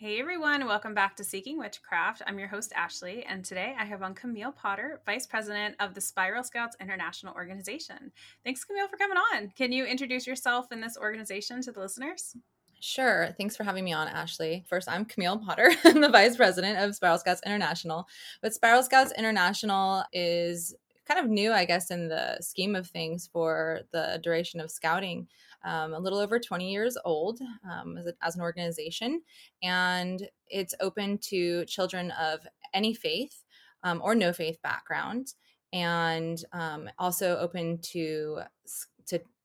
Hey everyone, welcome back to Seeking Witchcraft. I'm your host, Ashley, and today I have on Camille Potter, Vice President of the Spiral Scouts International Organization. Thanks, Camille, for coming on. Can you introduce yourself and this organization to the listeners? Sure. Thanks for having me on, Ashley. First, I'm Camille Potter. I'm the Vice President of Spiral Scouts International. But Spiral Scouts International is kind of new, I guess, in the scheme of things for the duration of scouting um, a little over 20 years old um, as, a, as an organization, and it's open to children of any faith um, or no faith background, and um, also open to to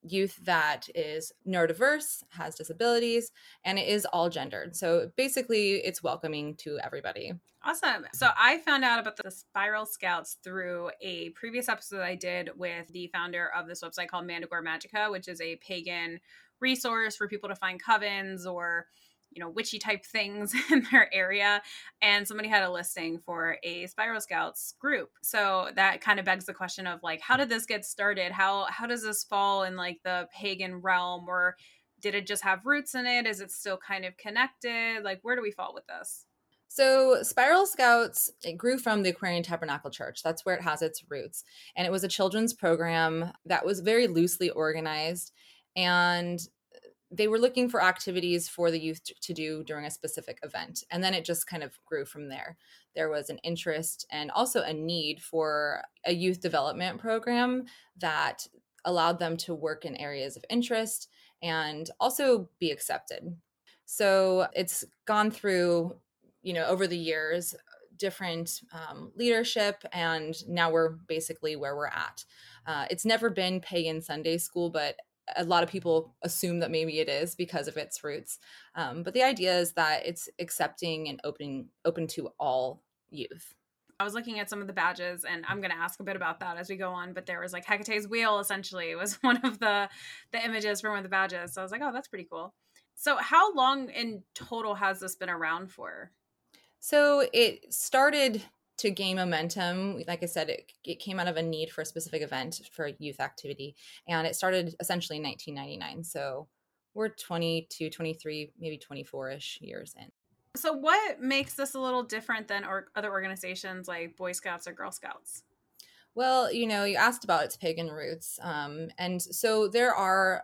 youth that is neurodiverse, has disabilities, and it is all gendered. So basically, it's welcoming to everybody. Awesome. So I found out about the Spiral Scouts through a previous episode I did with the founder of this website called Mandagore Magica, which is a pagan resource for people to find covens or you know witchy type things in their area and somebody had a listing for a spiral scouts group so that kind of begs the question of like how did this get started how how does this fall in like the pagan realm or did it just have roots in it is it still kind of connected like where do we fall with this so, Spiral Scouts it grew from the Aquarian Tabernacle Church. That's where it has its roots. And it was a children's program that was very loosely organized. And they were looking for activities for the youth to do during a specific event. And then it just kind of grew from there. There was an interest and also a need for a youth development program that allowed them to work in areas of interest and also be accepted. So it's gone through you know over the years different um, leadership and now we're basically where we're at uh, it's never been pagan sunday school but a lot of people assume that maybe it is because of its roots um, but the idea is that it's accepting and open open to all youth I was looking at some of the badges, and I'm going to ask a bit about that as we go on. But there was like Hecate's wheel, essentially, was one of the the images from one of the badges. So I was like, oh, that's pretty cool. So, how long in total has this been around for? So it started to gain momentum. Like I said, it, it came out of a need for a specific event for youth activity. And it started essentially in 1999. So we're 22, 23, maybe 24 ish years in. So, what makes this a little different than or- other organizations like Boy Scouts or Girl Scouts? Well, you know, you asked about its pagan roots. Um, and so there are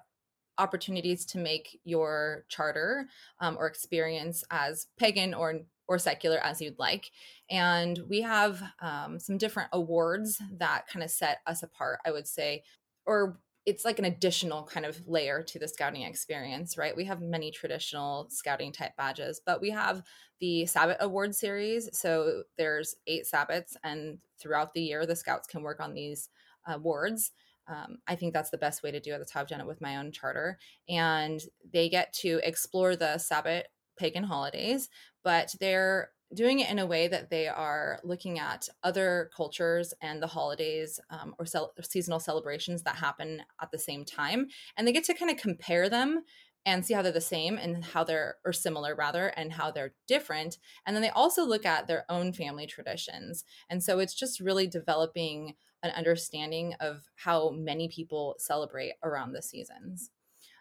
opportunities to make your charter um, or experience as pagan or or secular as you'd like. And we have um, some different awards that kind of set us apart, I would say, or it's like an additional kind of layer to the scouting experience, right? We have many traditional scouting type badges, but we have the Sabbat Award series. So there's eight Sabbats, and throughout the year, the scouts can work on these awards. Um, I think that's the best way to do it. That's how I've done it with my own charter. And they get to explore the Sabbat pagan holidays, but they're doing it in a way that they are looking at other cultures and the holidays um, or, cel- seasonal celebrations that happen at the same time. And they get to kind of compare them and see how they're the same and how they're or similar rather and how they're different and then they also look at their own family traditions and so it's just really developing an understanding of how many people celebrate around the seasons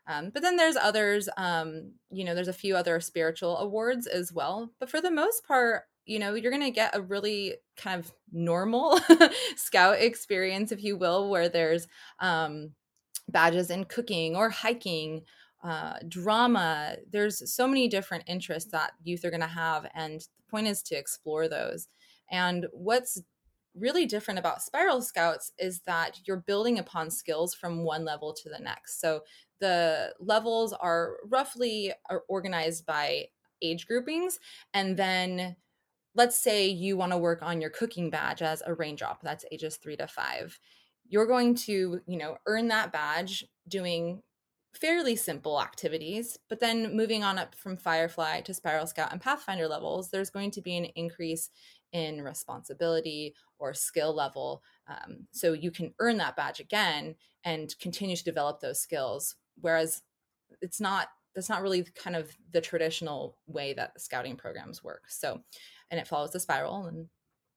um, but then there's others, um, you know, there's a few other spiritual awards as well. But for the most part, you know, you're going to get a really kind of normal scout experience, if you will, where there's um, badges in cooking or hiking, uh, drama. There's so many different interests that youth are going to have. And the point is to explore those. And what's really different about spiral scouts is that you're building upon skills from one level to the next. So the levels are roughly organized by age groupings and then let's say you want to work on your cooking badge as a raindrop that's ages 3 to 5 you're going to you know earn that badge doing fairly simple activities but then moving on up from firefly to spiral scout and pathfinder levels there's going to be an increase in responsibility or skill level. Um, so you can earn that badge again and continue to develop those skills. Whereas it's not that's not really kind of the traditional way that the scouting programs work. So, and it follows the spiral, and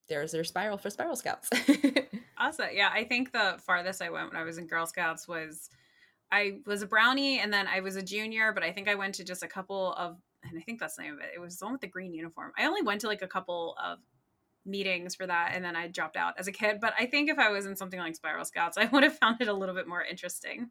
there's their spiral for Spiral Scouts. awesome. Yeah, I think the farthest I went when I was in Girl Scouts was I was a brownie, and then I was a junior, but I think I went to just a couple of and I think that's the name of it. It was the one with the green uniform. I only went to like a couple of meetings for that and then I dropped out as a kid. But I think if I was in something like Spiral Scouts, I would have found it a little bit more interesting.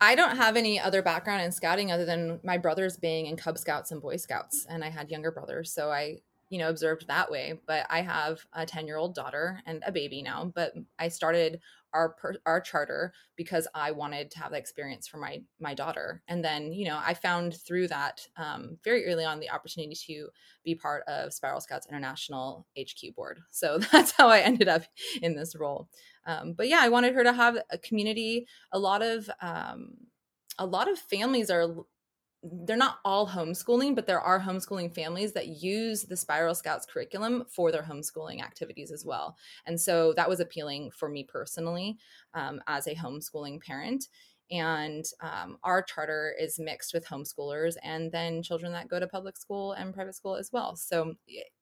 I don't have any other background in scouting other than my brothers being in Cub Scouts and Boy Scouts, and I had younger brothers, so I, you know, observed that way. But I have a ten-year-old daughter and a baby now. But I started our per, our charter because I wanted to have that experience for my my daughter. And then you know I found through that um, very early on the opportunity to be part of Spiral Scouts International HQ board. So that's how I ended up in this role. Um, but yeah, I wanted her to have a community. A lot of um, a lot of families are they're not all homeschooling, but there are homeschooling families that use the Spiral Scouts curriculum for their homeschooling activities as well. And so that was appealing for me personally um, as a homeschooling parent. And um, our charter is mixed with homeschoolers and then children that go to public school and private school as well. So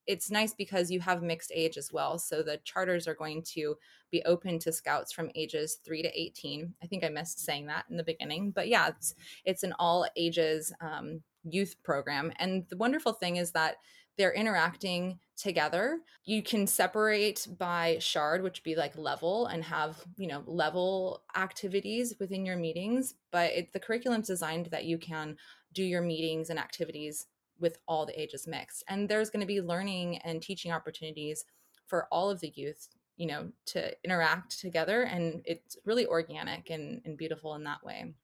it's nice because you have mixed age as well. So the charters are going to be open to scouts from ages 3 to 18. I think I missed saying that in the beginning, but yeah, it's it's an all ages um, youth program. And the wonderful thing is that they're interacting together. You can separate by shard, which be like level, and have you know level activities within your meetings. But it, the curriculum's designed that you can do your meetings and activities with all the ages mixed, and there's going to be learning and teaching opportunities for all of the youth you know to interact together and it's really organic and, and beautiful in that way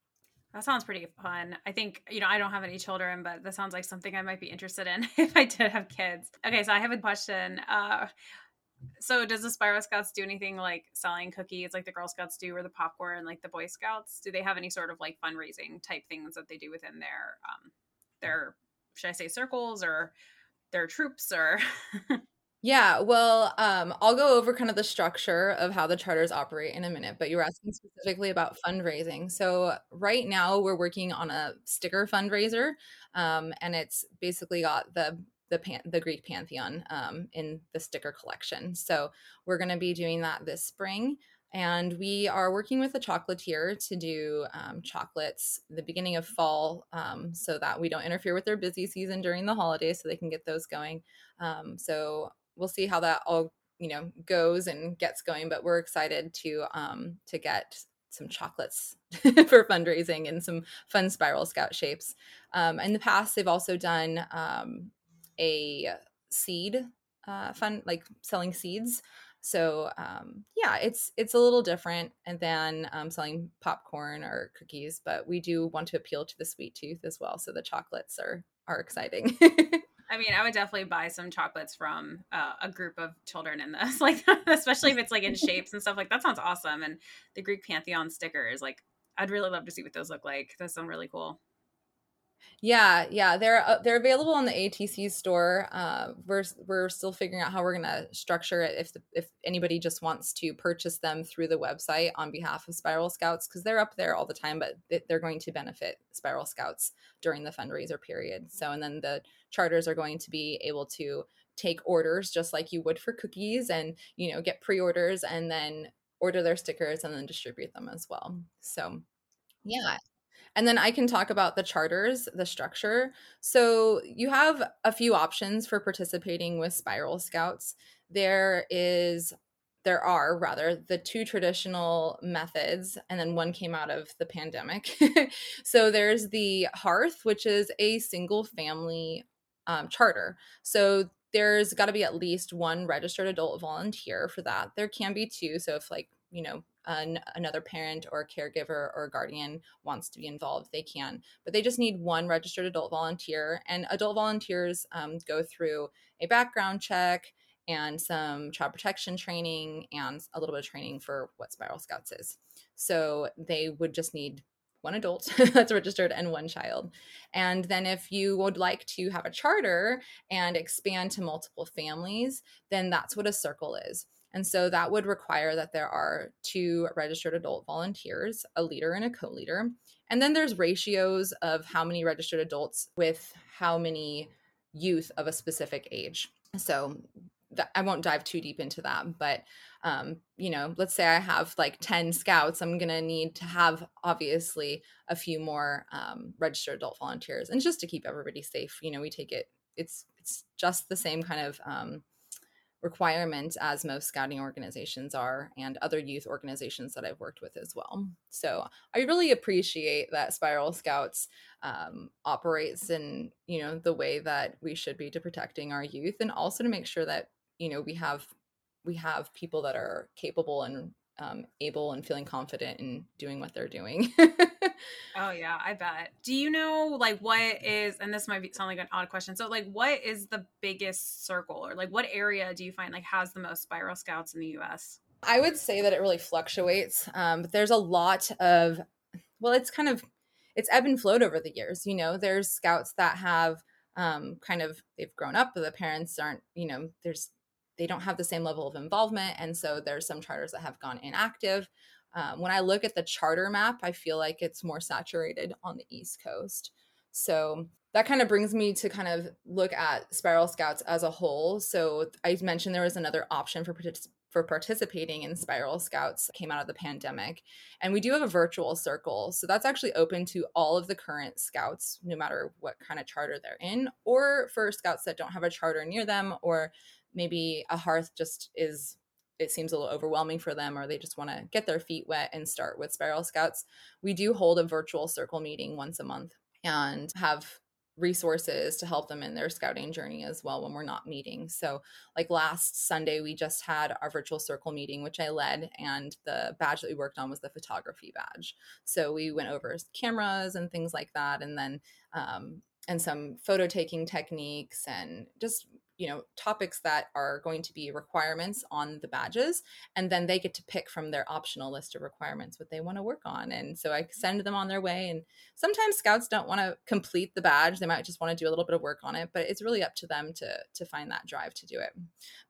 that sounds pretty fun. I think, you know, I don't have any children, but that sounds like something I might be interested in if I did have kids. Okay, so I have a question. Uh, so does the Spiral Scouts do anything like selling cookies like the Girl Scouts do or the popcorn and like the Boy Scouts? Do they have any sort of like fundraising type things that they do within their um their should I say circles or their troops or Yeah, well, um, I'll go over kind of the structure of how the charters operate in a minute, but you were asking specifically about fundraising. So right now we're working on a sticker fundraiser, um, and it's basically got the the pan- the Greek pantheon um, in the sticker collection. So we're going to be doing that this spring. And we are working with a chocolatier to do um, chocolates the beginning of fall um, so that we don't interfere with their busy season during the holidays so they can get those going. Um, so we'll see how that all you know goes and gets going but we're excited to um to get some chocolates for fundraising and some fun spiral scout shapes. Um in the past they've also done um a seed uh fun like selling seeds. So um yeah it's it's a little different than um, selling popcorn or cookies but we do want to appeal to the sweet tooth as well so the chocolates are are exciting I mean, I would definitely buy some chocolates from uh, a group of children in this, like especially if it's like in shapes and stuff. Like that sounds awesome. And the Greek pantheon stickers, like I'd really love to see what those look like. Those sound really cool. Yeah, yeah, they're uh, they're available on the ATC store. Uh, we're we're still figuring out how we're gonna structure it. If the, if anybody just wants to purchase them through the website on behalf of Spiral Scouts, because they're up there all the time, but they're going to benefit Spiral Scouts during the fundraiser period. So, and then the charters are going to be able to take orders just like you would for cookies, and you know get pre-orders and then order their stickers and then distribute them as well. So, yeah and then I can talk about the charters, the structure. So you have a few options for participating with Spiral Scouts. There is there are rather the two traditional methods and then one came out of the pandemic so there's the hearth which is a single family um, charter so there's got to be at least one registered adult volunteer for that there can be two so if like you know an, another parent or caregiver or guardian wants to be involved, they can. But they just need one registered adult volunteer. And adult volunteers um, go through a background check and some child protection training and a little bit of training for what Spiral Scouts is. So they would just need one adult that's registered and one child. And then if you would like to have a charter and expand to multiple families, then that's what a circle is. And so that would require that there are two registered adult volunteers, a leader and a co leader. And then there's ratios of how many registered adults with how many youth of a specific age. So I won't dive too deep into that, but um, you know, let's say I have like 10 scouts, I'm going to need to have obviously a few more um, registered adult volunteers. And just to keep everybody safe, you know, we take it, it's, it's just the same kind of um, requirement as most scouting organizations are and other youth organizations that I've worked with as well. So I really appreciate that Spiral Scouts um, operates in, you know, the way that we should be to protecting our youth and also to make sure that, you know, we have we have people that are capable and um, able and feeling confident in doing what they're doing. oh yeah, I bet. Do you know like what is and this might be sound like an odd question. So like what is the biggest circle or like what area do you find like has the most spiral scouts in the US? I would say that it really fluctuates. Um, but there's a lot of well, it's kind of it's ebb and flowed over the years. You know, there's scouts that have um, kind of they've grown up, but the parents aren't. You know, there's they don't have the same level of involvement. And so there's some charters that have gone inactive. Um, when I look at the charter map, I feel like it's more saturated on the East Coast. So that kind of brings me to kind of look at Spiral Scouts as a whole. So I mentioned there was another option for for participating in Spiral Scouts came out of the pandemic. And we do have a virtual circle. So that's actually open to all of the current scouts, no matter what kind of charter they're in, or for scouts that don't have a charter near them or maybe a hearth just is it seems a little overwhelming for them or they just want to get their feet wet and start with spiral scouts we do hold a virtual circle meeting once a month and have resources to help them in their scouting journey as well when we're not meeting. So like last sunday we just had our virtual circle meeting which i led and the badge that we worked on was the photography badge. So we went over cameras and things like that and then um, and some photo taking techniques and just you know topics that are going to be requirements on the badges and then they get to pick from their optional list of requirements what they want to work on and so i send them on their way and sometimes scouts don't want to complete the badge they might just want to do a little bit of work on it but it's really up to them to to find that drive to do it.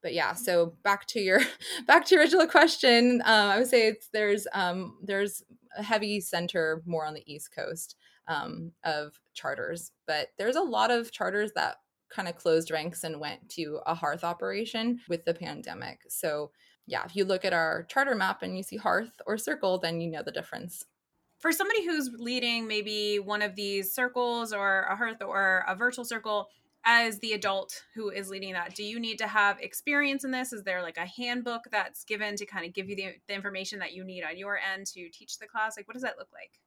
But yeah so back to your back to your original question um, i would say it's there's um there's a heavy center more on the east coast um, of charters but there's a lot of charters that kind of closed ranks and went to a hearth operation with the pandemic. So, yeah, if you look at our charter map and you see hearth or circle, then you know the difference. For somebody who's leading maybe one of these circles or a hearth or a virtual circle, as the adult who is leading that, do you need to have experience in this? Is there like a handbook that's given to kind of give you the, the information that you need on your end to teach the class? Like, what does that look like?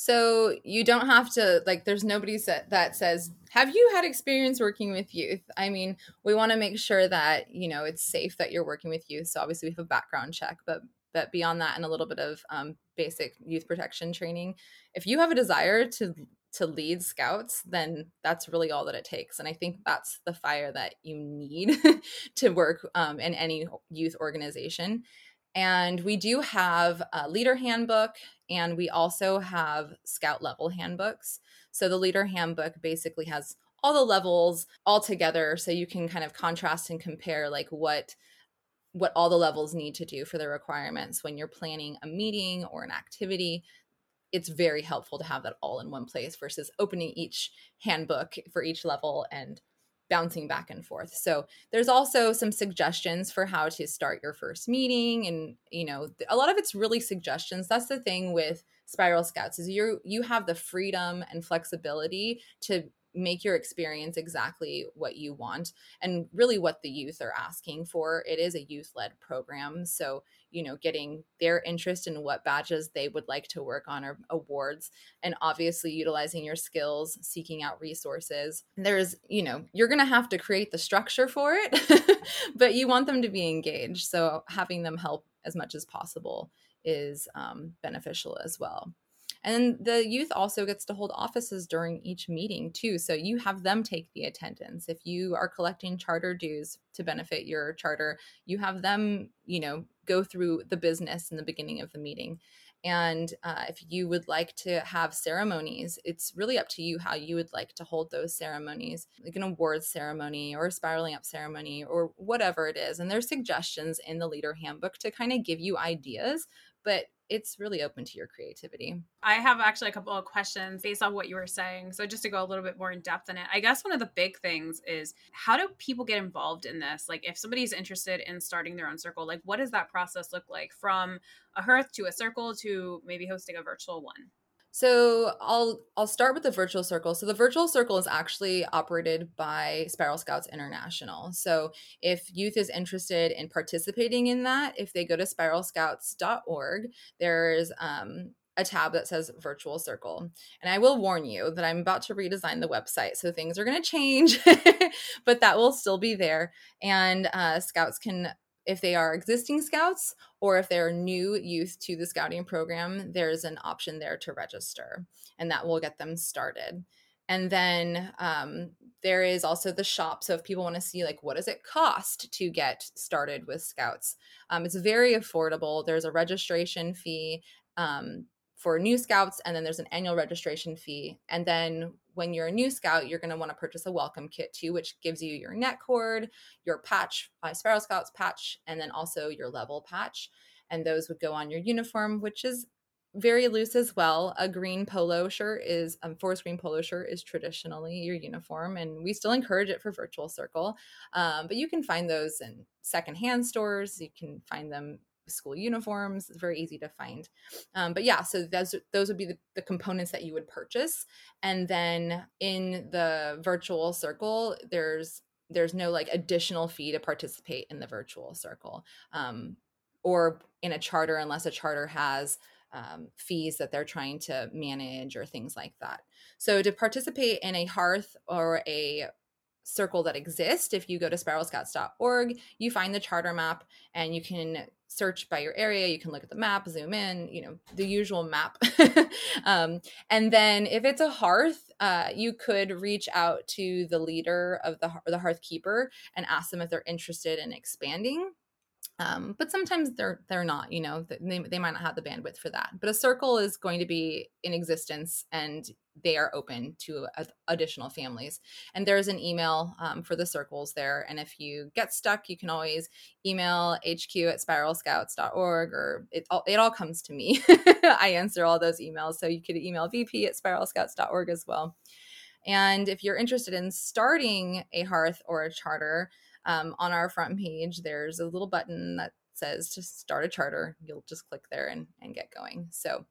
So you don't have to like there's nobody that that says, "Have you had experience working with youth?" I mean, we want to make sure that, you know, it's safe that you're working with youth. So obviously we have a background check, but but beyond that and a little bit of um, basic youth protection training, if you have a desire to to lead scouts, then that's really all that it takes. And I think that's the fire that you need to work um, in any youth organization. And we do have a leader handbook and we also have scout level handbooks. So the leader handbook basically has all the levels all together so you can kind of contrast and compare like what what all the levels need to do for the requirements when you're planning a meeting or an activity it's very helpful to have that all in one place versus opening each handbook for each level and bouncing back and forth. So there's also some suggestions for how to start your first meeting and you know a lot of it's really suggestions. That's the thing with Spiral Scouts is you you have the freedom and flexibility to make your experience exactly what you want and really what the youth are asking for. It is a youth led program. So, you know, getting their interest in what badges they would like to work on or awards, and obviously utilizing your skills, seeking out resources. There's, you know, you're going to have to create the structure for it, but you want them to be engaged. So, having them help as much as possible is um, beneficial as well. And the youth also gets to hold offices during each meeting too. So you have them take the attendance. If you are collecting charter dues to benefit your charter, you have them, you know, go through the business in the beginning of the meeting. And uh, if you would like to have ceremonies, it's really up to you how you would like to hold those ceremonies, like an awards ceremony or a spiraling up ceremony or whatever it is. And there's suggestions in the leader handbook to kind of give you ideas, but it's really open to your creativity. I have actually a couple of questions based on what you were saying. So just to go a little bit more in depth in it, I guess one of the big things is how do people get involved in this? Like if somebody's interested in starting their own circle, like what does that process look like from a hearth to a circle to maybe hosting a virtual one? So I'll I'll start with the virtual circle. So the virtual circle is actually operated by Spiral Scouts International. So if youth is interested in participating in that, if they go to spiralscouts.org, there's um, a tab that says virtual circle. And I will warn you that I'm about to redesign the website. So things are going to change, but that will still be there. And uh, scouts can if they are existing scouts or if they're new youth to the scouting program, there's an option there to register, and that will get them started. And then um, there is also the shop. So if people want to see like what does it cost to get started with Scouts, um, it's very affordable. There's a registration fee. Um, for new scouts and then there's an annual registration fee and then when you're a new scout you're going to want to purchase a welcome kit too which gives you your net cord your patch uh, Spiral scouts patch and then also your level patch and those would go on your uniform which is very loose as well. A green polo shirt is um, forest green polo shirt is traditionally your uniform and we still encourage it for virtual circle um, but you can find those in secondhand stores. You can find them school uniforms. It's very easy to find. Um, but yeah, so those those would be the, the components that you would purchase. And then in the virtual circle, there's there's no like additional fee to participate in the virtual circle um, or in a charter unless a charter has um, fees that they're trying to manage or things like that. So to participate in a hearth or a circle that exists, if you go to spiralscouts.org, you find the charter map and you can search by your area. You can look at the map zoom in you know the usual map. Um, and then if it's a hearth uh, you could reach out to the leader of the, the hearth keeper and ask them if they're interested in expanding um, but sometimes they're they're not you know they, they might not have the bandwidth for that. But a circle is going to be in existence and they are open to additional families. And there's an email um, for the circles there. And if you get stuck you can always email hq at spiralscouts.org or it all, it all comes to me. I answer all those emails. So you could email vp at spiralscouts.org as well. And if you're interested in starting a hearth or a charter um, on our front page, there's a little button that says to start a charter. You'll just click there and, and get going. So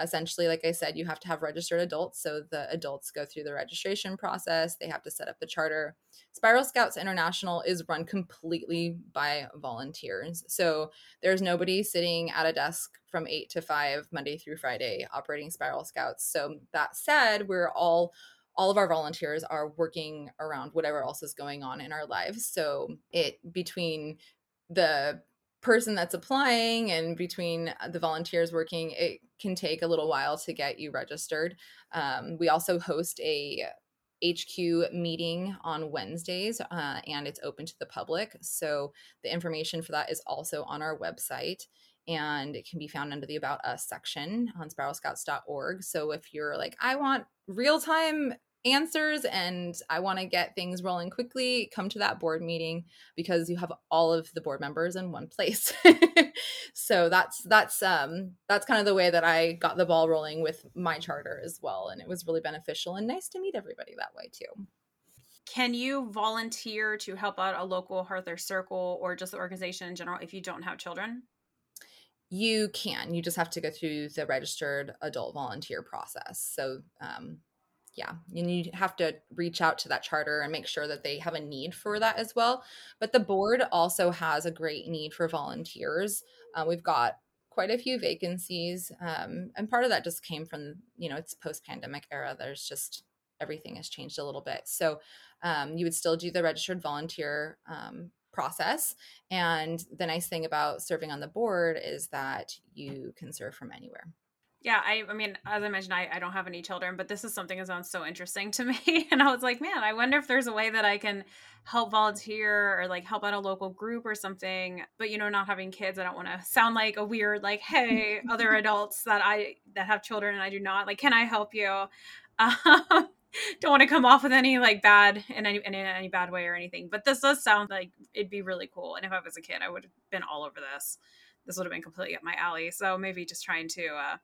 essentially, like I said, you have to have registered adults. So the adults go through the registration process, they have to set up the charter. Spiral Scouts International is run completely by volunteers. So there's nobody sitting at a desk from eight to five, Monday through Friday, operating Spiral Scouts. So that said, we're all all of our volunteers are working around whatever else is going on in our lives. So it between the person that's applying and between the volunteers working, it can take a little while to get you registered. Um, we also host a HQ meeting on Wednesdays, uh, and it's open to the public. So the information for that is also on our website and it can be found under the About Us section on spiralscouts.org. So if you're like, I want real time answers and I want to get things rolling quickly, come to that board meeting because you have all of the board members in one place. so that's that's um that's kind of the way that I got the ball rolling with my charter as well and it was really beneficial and nice to meet everybody that way too. Can you volunteer to help out a local Hearth or Circle or just the organization in general if you don't have children? You can. You just have to go through the registered adult volunteer process. So, um, yeah, and you have to reach out to that charter and make sure that they have a need for that as well. But the board also has a great need for volunteers. Uh, we've got quite a few vacancies, um, and part of that just came from you know it's post pandemic era. There's just everything has changed a little bit. So um, you would still do the registered volunteer um, process. And the nice thing about serving on the board is that you can serve from anywhere. Yeah, I, I mean, as I mentioned, I, I don't have any children, but this is something that sounds so interesting to me. And I was like, man, I wonder if there's a way that I can help volunteer or like help out a local group or something. But you know, not having kids, I don't want to sound like a weird, like, hey, other adults that I that have children and I do not, like, can I help you? Um, don't want to come off with any like bad in any in any bad way or anything. But this does sound like it'd be really cool. And if I was a kid, I would have been all over this. this would have been completely up my alley. So maybe just trying to, uh,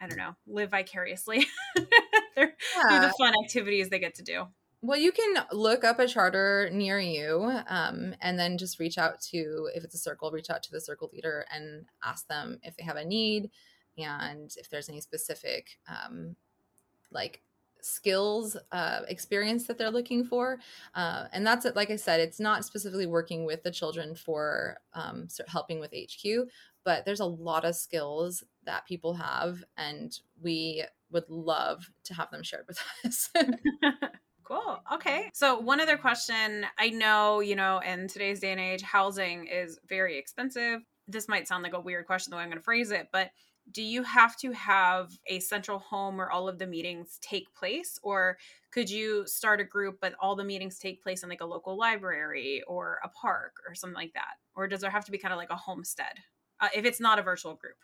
I don't know, live vicariously through the fun activities they get to do. Well, you can look up a charter near you um, and then just reach out to, if it's a circle, reach out to the circle leader and ask them if they have a need and if there's any specific um, like skills uh, experience that they're looking for uh, and that's it like i said it's not specifically working with the children for um, helping with hq but there's a lot of skills that people have and we would love to have them shared with us Cool. Okay. So, one other question I know, you know, in today's day and age, housing is very expensive. This might sound like a weird question, the way I'm going to phrase it, but do you have to have a central home where all of the meetings take place? Or could you start a group, but all the meetings take place in like a local library or a park or something like that? Or does there have to be kind of like a homestead uh, if it's not a virtual group?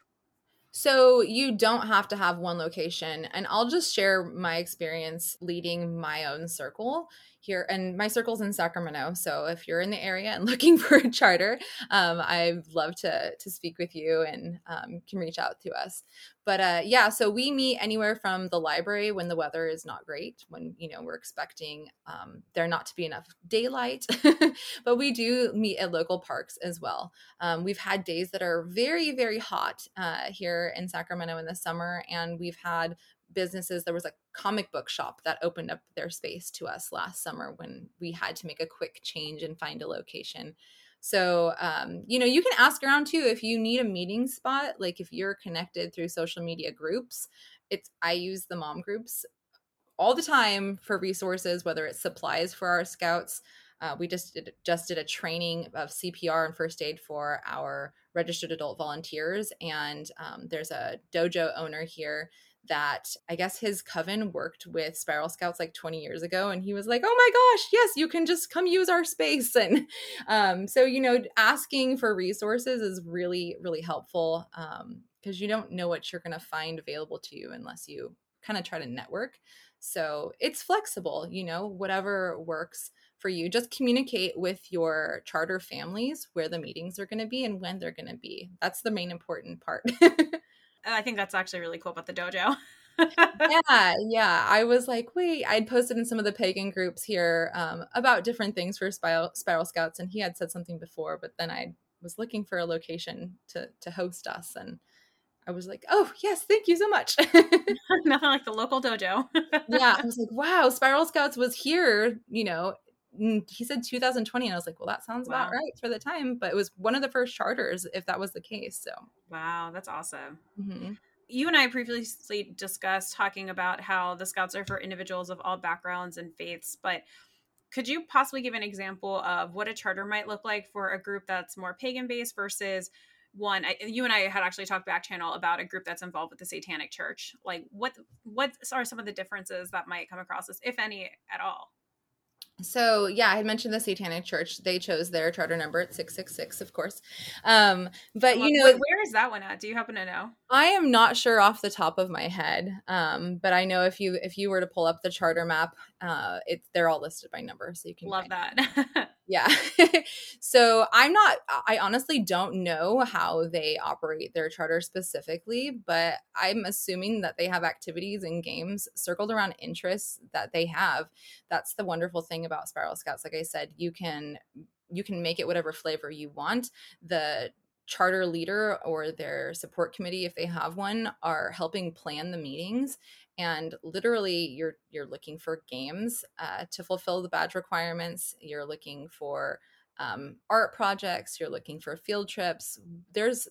So you don't have to have one location. And I'll just share my experience leading my own circle here. And my circle's in Sacramento. So if you're in the area and looking for a charter, um, I'd love to, to speak with you and um, can reach out to us but uh, yeah so we meet anywhere from the library when the weather is not great when you know we're expecting um, there not to be enough daylight but we do meet at local parks as well um, we've had days that are very very hot uh, here in sacramento in the summer and we've had businesses there was a comic book shop that opened up their space to us last summer when we had to make a quick change and find a location so, um, you know, you can ask around too if you need a meeting spot, like if you're connected through social media groups. It's I use the mom groups all the time for resources, whether it's supplies for our scouts. Uh, we just did, just did a training of CPR and first aid for our registered adult volunteers, and um, there's a dojo owner here that I guess his coven worked with Spiral Scouts like 20 years ago. And he was like, oh my gosh, yes, you can just come use our space. And um, so, you know, asking for resources is really, really helpful because um, you don't know what you're going to find available to you unless you kind of try to network. So it's flexible, you know, whatever works for you. Just communicate with your charter families where the meetings are going to be and when they're going to be. That's the main important part. I think that's actually really cool about the dojo. yeah, yeah. I was like, wait, I'd posted in some of the pagan groups here um, about different things for Spiral, Spiral Scouts, and he had said something before, but then I was looking for a location to to host us, and I was like, oh yes, thank you so much. Nothing like the local dojo. yeah, I was like, wow, Spiral Scouts was here, you know, he said 2020 and i was like well that sounds wow. about right for the time but it was one of the first charters if that was the case so wow that's awesome mm-hmm. you and i previously discussed talking about how the scouts are for individuals of all backgrounds and faiths but could you possibly give an example of what a charter might look like for a group that's more pagan based versus one I, you and i had actually talked back channel about a group that's involved with the satanic church like what what are some of the differences that might come across as if any at all so yeah i had mentioned the satanic church. They chose their charter number at 666 of course. Um but you know where is that one at? Do you happen to know? I am not sure off the top of my head um but i know if you if you were to pull up the charter map uh it they're all listed by number so you can love that yeah. So i'm not i honestly don't know how they operate their charter specifically but i'm assuming that they have activities and games circled around interests that they have. That's the wonderful thing about spiral scouts like i said you can you can make it whatever flavor you want. The charter leader or their support committee if they have one are helping plan the meetings and literally you're you're looking for games uh, to fulfill the badge requirements. You're looking for um, art projects. You're looking for field trips. There's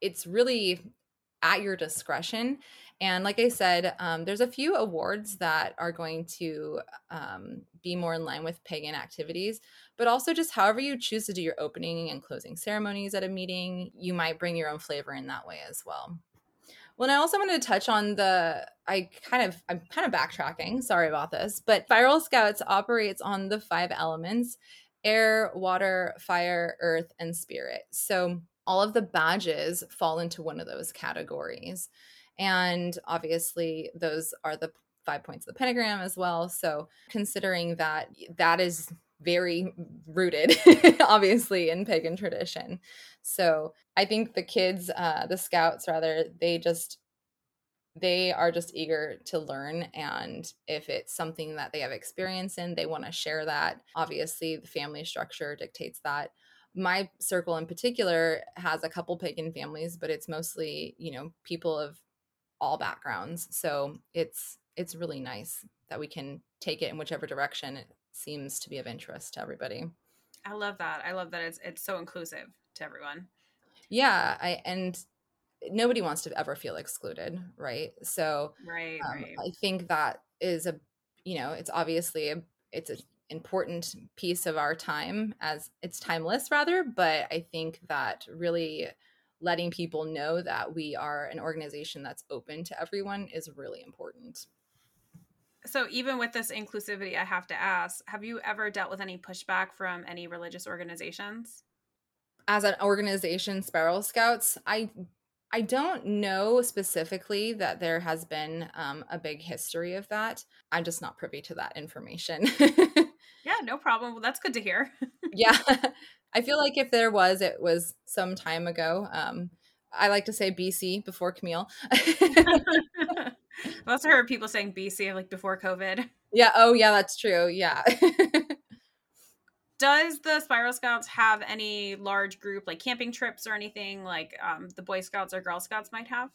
it's really at your discretion. And like i said um, there's a few awards that are going to um, be more in line with pagan activities but also just however you choose to do your opening and closing ceremonies at a meeting you might bring your own flavor in that way as well well, and I also wanted to touch on the I kind of I'm kind of backtracking. Sorry about this, but Spiral Scouts operates on the five elements: air, water, fire, earth, and spirit. So all of the badges fall into one of those categories. And obviously those are the five points of the pentagram as well. So considering that that is very rooted, obviously, in pagan tradition. So I think the kids, uh, the scouts rather, they just they are just eager to learn and if it's something that they have experience in they want to share that. Obviously the family structure dictates that. My circle in particular has a couple pagan families but it's mostly you know people of all backgrounds. So it's it's really nice that we can take it in whichever direction seems to be of interest to everybody. I love that. I love that it's it's so inclusive to everyone. Yeah i and nobody wants to ever feel excluded right? So right, um, right. i think that is a you know it's obviously a it's an important piece of our time as it's timeless rather but i think that really letting people know that we are an organization that's open to everyone is really important so even with this inclusivity i have to ask have you ever dealt with any pushback from any religious organizations as an organization spiral scouts i I don't know specifically that there has been um, a big history of that. I'm just not privy to that information. yeah, no problem. Well, that's good to hear. yeah. I feel like if there was, it was some time ago. Um, I like to say BC before Camille. I've also heard people saying BC like before COVID. Yeah. Oh, yeah, that's true. Yeah does the spiral scouts have any large group like camping trips or anything like um, the boy scouts or girl scouts might have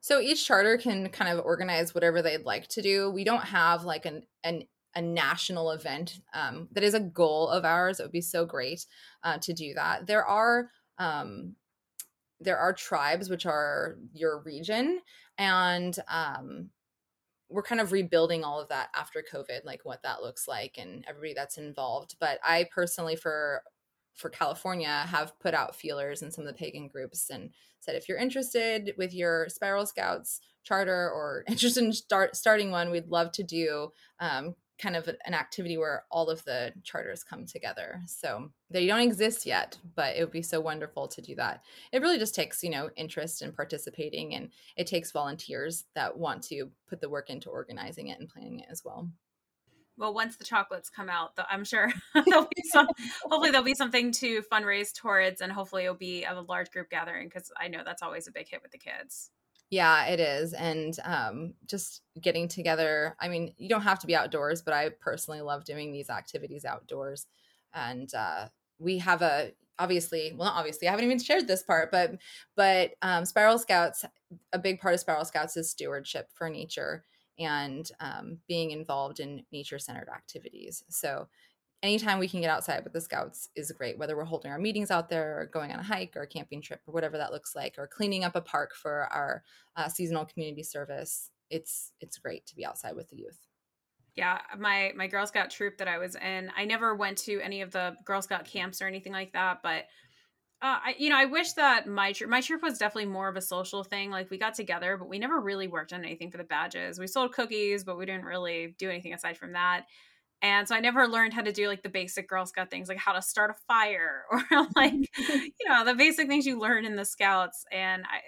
so each charter can kind of organize whatever they'd like to do we don't have like an an a national event um, that is a goal of ours it would be so great uh, to do that there are um, there are tribes which are your region and um, we're kind of rebuilding all of that after COVID, like what that looks like and everybody that's involved. But I personally, for for California, have put out feelers in some of the pagan groups and said if you're interested with your Spiral Scouts charter or interested in start starting one, we'd love to do um, kind of an activity where all of the charters come together. So they don't exist yet, but it would be so wonderful to do that. It really just takes, you know, interest in participating and it takes volunteers that want to put the work into organizing it and planning it as well. Well, once the chocolates come out, though, I'm sure there'll some. hopefully, there'll be something to fundraise towards, and hopefully, it'll be a large group gathering because I know that's always a big hit with the kids. Yeah, it is. And um, just getting together. I mean, you don't have to be outdoors, but I personally love doing these activities outdoors. And uh, we have a obviously well not obviously i haven't even shared this part but but um, spiral scouts a big part of spiral scouts is stewardship for nature and um, being involved in nature centered activities so anytime we can get outside with the scouts is great whether we're holding our meetings out there or going on a hike or a camping trip or whatever that looks like or cleaning up a park for our uh, seasonal community service it's it's great to be outside with the youth yeah my my girl scout troop that i was in i never went to any of the girl scout camps or anything like that but uh, I, you know, I wish that my troop, my troop was definitely more of a social thing. Like we got together, but we never really worked on anything for the badges. We sold cookies, but we didn't really do anything aside from that. And so I never learned how to do like the basic Girl Scout things, like how to start a fire or like, you know, the basic things you learn in the Scouts. And I,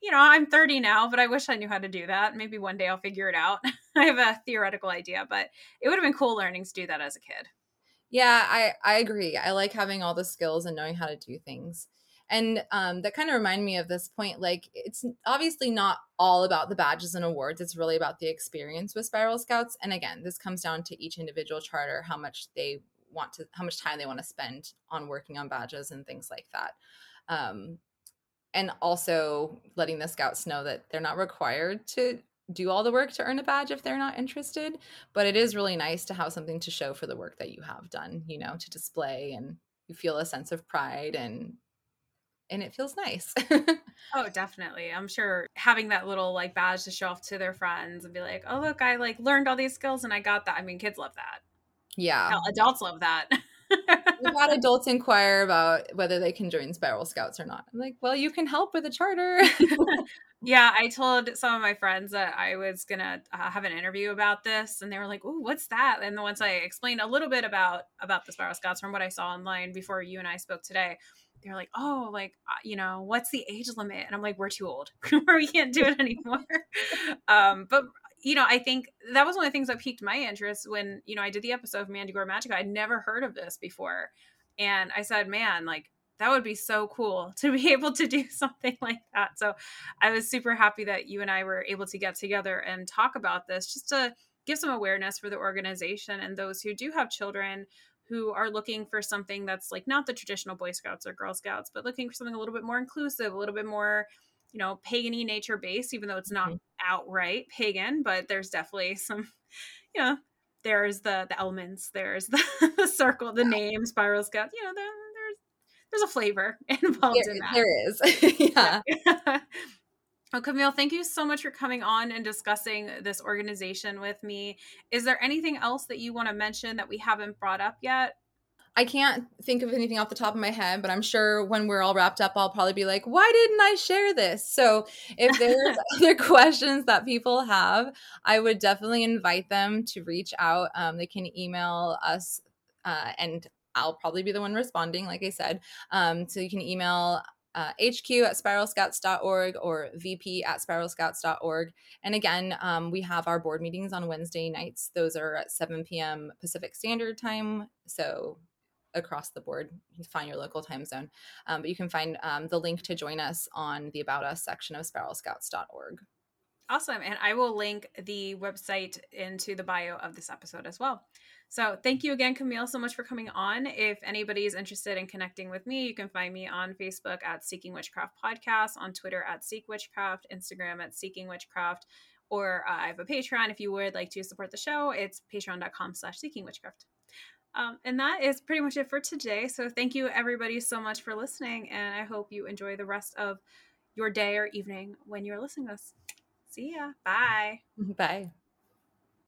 you know, I'm 30 now, but I wish I knew how to do that. Maybe one day I'll figure it out. I have a theoretical idea, but it would have been cool learning to do that as a kid. Yeah, I I agree. I like having all the skills and knowing how to do things and um, that kind of reminded me of this point like it's obviously not all about the badges and awards it's really about the experience with spiral scouts. And again this comes down to each individual charter how much they want to how much time they want to spend on working on badges and things like that. Um, and also letting the scouts know that they're not required to do all the work to earn a badge if they're not interested but it is really nice to have something to show for the work that you have done you know to display and you feel a sense of pride and and it feels nice. oh, definitely. I'm sure having that little like badge to show off to their friends and be like, "Oh, look, I like learned all these skills and I got that." I mean, kids love that. Yeah. Hell, adults love that. We've had adults inquire about whether they can join Spiral Scouts or not. I'm like, well, you can help with a charter. yeah, I told some of my friends that I was gonna uh, have an interview about this, and they were like, "Ooh, what's that?" And once I explained a little bit about about the Spiral Scouts from what I saw online before you and I spoke today, they're like, oh, like, uh, you know, what's the age limit? And I'm like, we're too old. we can't do it anymore. um, but you know, I think that was one of the things that piqued my interest when, you know, I did the episode of Mandy Gore Magica. I'd never heard of this before. And I said, man, like that would be so cool to be able to do something like that. So I was super happy that you and I were able to get together and talk about this just to give some awareness for the organization and those who do have children who are looking for something that's like not the traditional Boy Scouts or Girl Scouts, but looking for something a little bit more inclusive, a little bit more, you know, pagany nature based, even though it's not mm-hmm. outright pagan, but there's definitely some, you know, there's the the elements, there's the, the circle, the yeah. name, Spiral Scout, you know, there, there's there's a flavor involved there, in that. There is. yeah. yeah. Oh, Camille, thank you so much for coming on and discussing this organization with me. Is there anything else that you want to mention that we haven't brought up yet? I can't think of anything off the top of my head, but I'm sure when we're all wrapped up, I'll probably be like, why didn't I share this? So if there's other questions that people have, I would definitely invite them to reach out. Um, they can email us uh, and I'll probably be the one responding, like I said. Um, so you can email uh, HQ at spiralscouts.org or VP at spiralscouts.org. And again, um, we have our board meetings on Wednesday nights. Those are at 7 p.m. Pacific Standard Time. So across the board, you find your local time zone. Um, but you can find um, the link to join us on the About Us section of spiralscouts.org. Awesome. And I will link the website into the bio of this episode as well. So thank you again, Camille, so much for coming on. If anybody is interested in connecting with me, you can find me on Facebook at Seeking Witchcraft Podcast, on Twitter at Seek Witchcraft, Instagram at Seeking Witchcraft, or uh, I have a Patreon if you would like to support the show. It's patreon.com slash seeking witchcraft. Um, and that is pretty much it for today. So thank you everybody so much for listening, and I hope you enjoy the rest of your day or evening when you're listening to this. See ya. Bye. Bye.